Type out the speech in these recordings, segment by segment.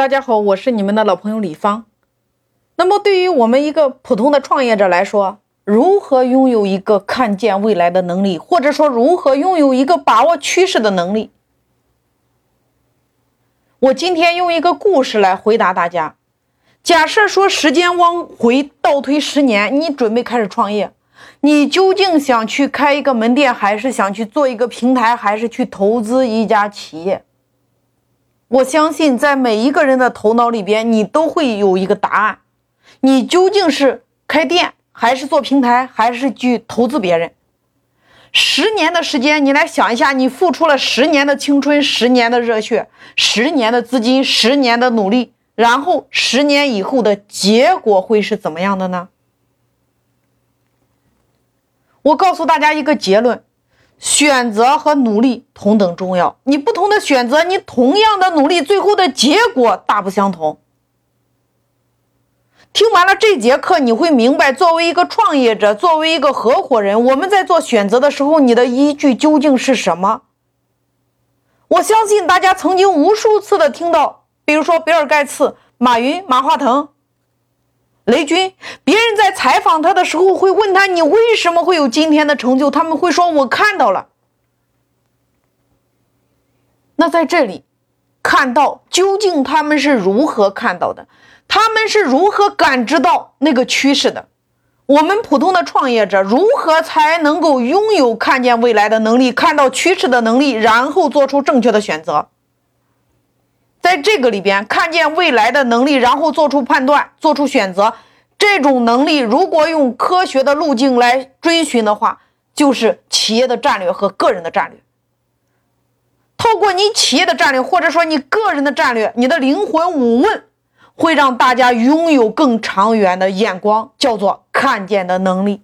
大家好，我是你们的老朋友李芳。那么，对于我们一个普通的创业者来说，如何拥有一个看见未来的能力，或者说如何拥有一个把握趋势的能力？我今天用一个故事来回答大家。假设说时间往回倒推十年，你准备开始创业，你究竟想去开一个门店，还是想去做一个平台，还是去投资一家企业？我相信，在每一个人的头脑里边，你都会有一个答案。你究竟是开店，还是做平台，还是去投资别人？十年的时间，你来想一下，你付出了十年的青春，十年的热血，十年的资金，十年的努力，然后十年以后的结果会是怎么样的呢？我告诉大家一个结论。选择和努力同等重要。你不同的选择，你同样的努力，最后的结果大不相同。听完了这节课，你会明白，作为一个创业者，作为一个合伙人，我们在做选择的时候，你的依据究竟是什么？我相信大家曾经无数次的听到，比如说比尔盖茨、马云、马化腾。雷军，别人在采访他的时候会问他：“你为什么会有今天的成就？”他们会说：“我看到了。”那在这里，看到究竟他们是如何看到的？他们是如何感知到那个趋势的？我们普通的创业者如何才能够拥有看见未来的能力、看到趋势的能力，然后做出正确的选择？在这个里边，看见未来的能力，然后做出判断、做出选择，这种能力如果用科学的路径来追寻的话，就是企业的战略和个人的战略。透过你企业的战略，或者说你个人的战略，你的灵魂五问，会让大家拥有更长远的眼光，叫做看见的能力。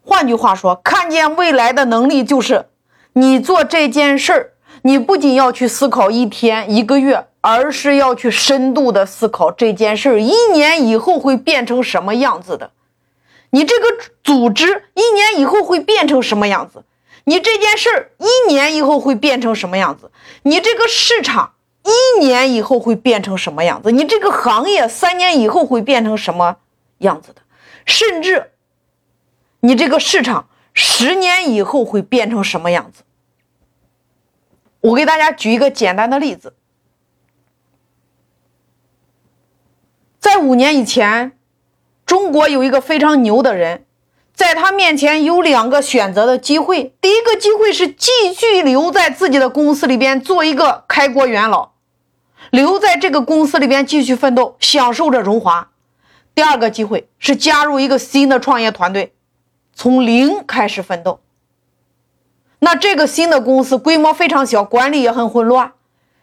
换句话说，看见未来的能力，就是你做这件事儿。你不仅要去思考一天一个月，而是要去深度的思考这件事儿一年以后会变成什么样子的。你这个组织一年以后会变成什么样子？你这件事儿一年以后会变成什么样子？你这个市场一年以后会变成什么样子？你这个行业三年以后会变成什么样子的？甚至你这个市场十年以后会变成什么样子？我给大家举一个简单的例子，在五年以前，中国有一个非常牛的人，在他面前有两个选择的机会。第一个机会是继续留在自己的公司里边做一个开国元老，留在这个公司里边继续奋斗，享受着荣华；第二个机会是加入一个新的创业团队，从零开始奋斗。那这个新的公司规模非常小，管理也很混乱。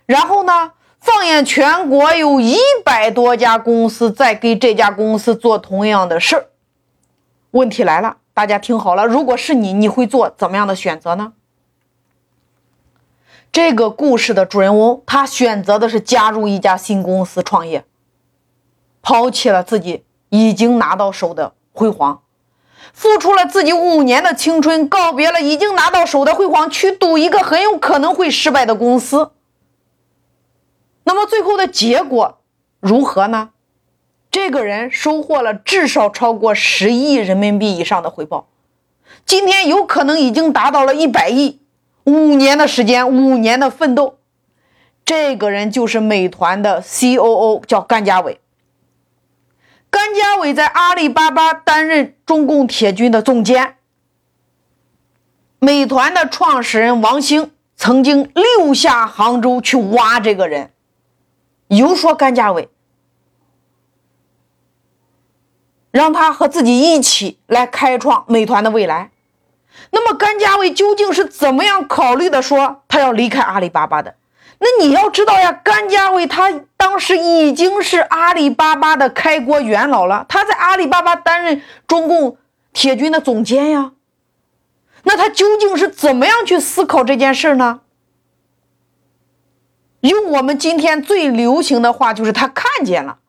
然后呢，放眼全国，有一百多家公司在给这家公司做同样的事儿。问题来了，大家听好了，如果是你，你会做怎么样的选择呢？这个故事的主人翁，他选择的是加入一家新公司创业，抛弃了自己已经拿到手的辉煌。付出了自己五年的青春，告别了已经拿到手的辉煌，去赌一个很有可能会失败的公司。那么最后的结果如何呢？这个人收获了至少超过十亿人民币以上的回报，今天有可能已经达到了一百亿。五年的时间，五年的奋斗，这个人就是美团的 C.O.O，叫甘家伟。甘家伟在阿里巴巴担任中共铁军的总监。美团的创始人王兴曾经六下杭州去挖这个人，游说甘家伟，让他和自己一起来开创美团的未来。那么，甘家伟究竟是怎么样考虑的？说他要离开阿里巴巴的？那你要知道呀，甘家伟他当时已经是阿里巴巴的开国元老了，他在阿里巴巴担任中共铁军的总监呀。那他究竟是怎么样去思考这件事呢？用我们今天最流行的话，就是他看见了。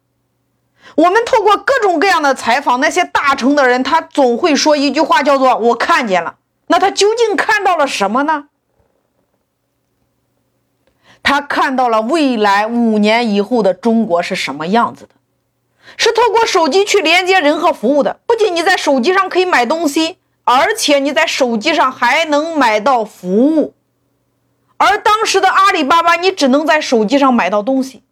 我们透过各种各样的采访，那些大成的人，他总会说一句话，叫做“我看见了”。那他究竟看到了什么呢？他看到了未来五年以后的中国是什么样子的，是透过手机去连接人和服务的。不仅你在手机上可以买东西，而且你在手机上还能买到服务。而当时的阿里巴巴，你只能在手机上买到东西。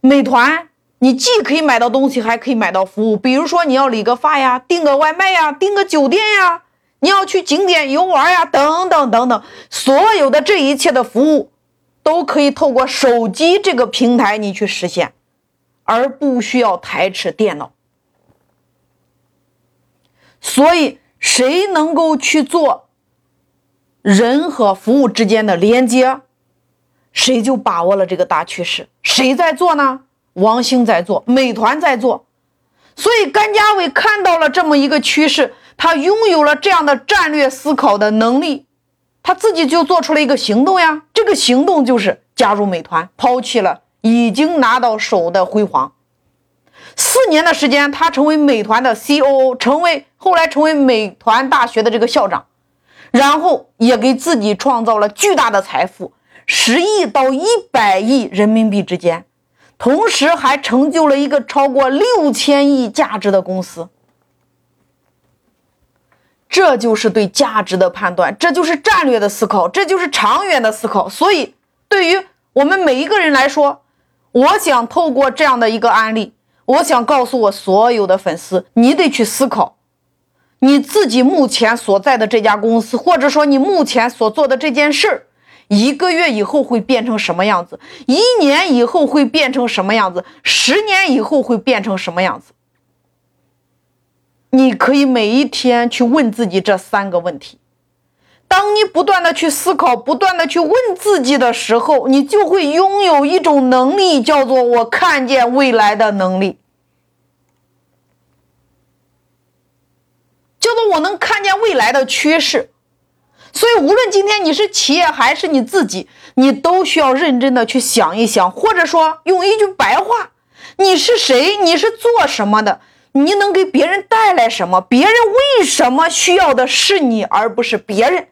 美团，你既可以买到东西，还可以买到服务。比如说，你要理个发呀，订个外卖呀，订个酒店呀。你要去景点游玩呀，等等等等，所有的这一切的服务，都可以透过手机这个平台你去实现，而不需要台式电脑。所以，谁能够去做人和服务之间的连接，谁就把握了这个大趋势。谁在做呢？王兴在做，美团在做。所以，甘家伟看到了这么一个趋势。他拥有了这样的战略思考的能力，他自己就做出了一个行动呀。这个行动就是加入美团，抛弃了已经拿到手的辉煌。四年的时间，他成为美团的 COO，成为后来成为美团大学的这个校长，然后也给自己创造了巨大的财富，十亿到一百亿人民币之间，同时还成就了一个超过六千亿价值的公司。这就是对价值的判断，这就是战略的思考，这就是长远的思考。所以，对于我们每一个人来说，我想透过这样的一个案例，我想告诉我所有的粉丝，你得去思考，你自己目前所在的这家公司，或者说你目前所做的这件事儿，一个月以后会变成什么样子？一年以后会变成什么样子？十年以后会变成什么样子？你可以每一天去问自己这三个问题。当你不断的去思考，不断的去问自己的时候，你就会拥有一种能力，叫做我看见未来的能力，叫做我能看见未来的趋势。所以，无论今天你是企业还是你自己，你都需要认真的去想一想，或者说用一句白话：你是谁？你是做什么的？你能给别人带来什么？别人为什么需要的是你，而不是别人？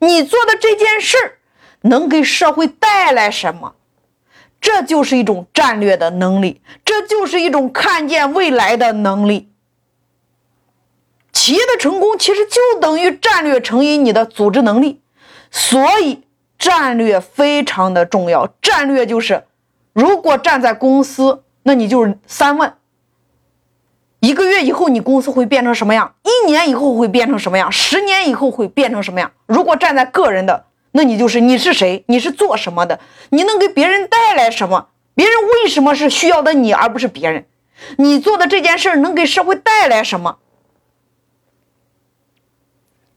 你做的这件事儿能给社会带来什么？这就是一种战略的能力，这就是一种看见未来的能力。企业的成功其实就等于战略乘以你的组织能力，所以战略非常的重要。战略就是，如果站在公司，那你就是三问。一个月以后，你公司会变成什么样？一年以后会变成什么样？十年以后会变成什么样？如果站在个人的，那你就是你是谁？你是做什么的？你能给别人带来什么？别人为什么是需要的你，而不是别人？你做的这件事能给社会带来什么？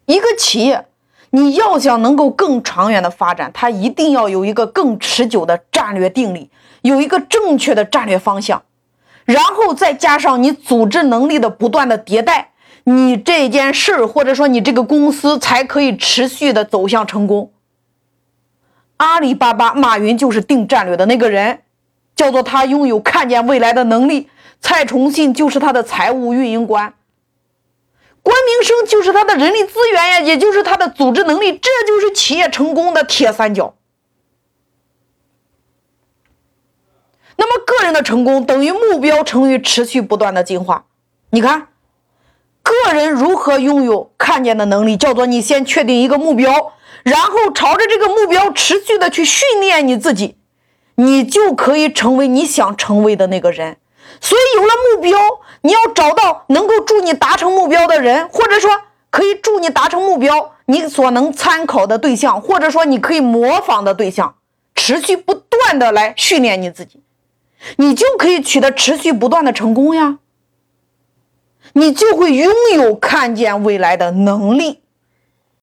一个企业，你要想能够更长远的发展，它一定要有一个更持久的战略定力，有一个正确的战略方向。然后再加上你组织能力的不断的迭代，你这件事儿或者说你这个公司才可以持续的走向成功。阿里巴巴马云就是定战略的那个人，叫做他拥有看见未来的能力。蔡崇信就是他的财务运营官，关明生就是他的人力资源呀，也就是他的组织能力，这就是企业成功的铁三角。那么，个人的成功等于目标乘以持续不断的进化。你看，个人如何拥有看见的能力，叫做你先确定一个目标，然后朝着这个目标持续的去训练你自己，你就可以成为你想成为的那个人。所以，有了目标，你要找到能够助你达成目标的人，或者说可以助你达成目标你所能参考的对象，或者说你可以模仿的对象，持续不断的来训练你自己。你就可以取得持续不断的成功呀，你就会拥有看见未来的能力。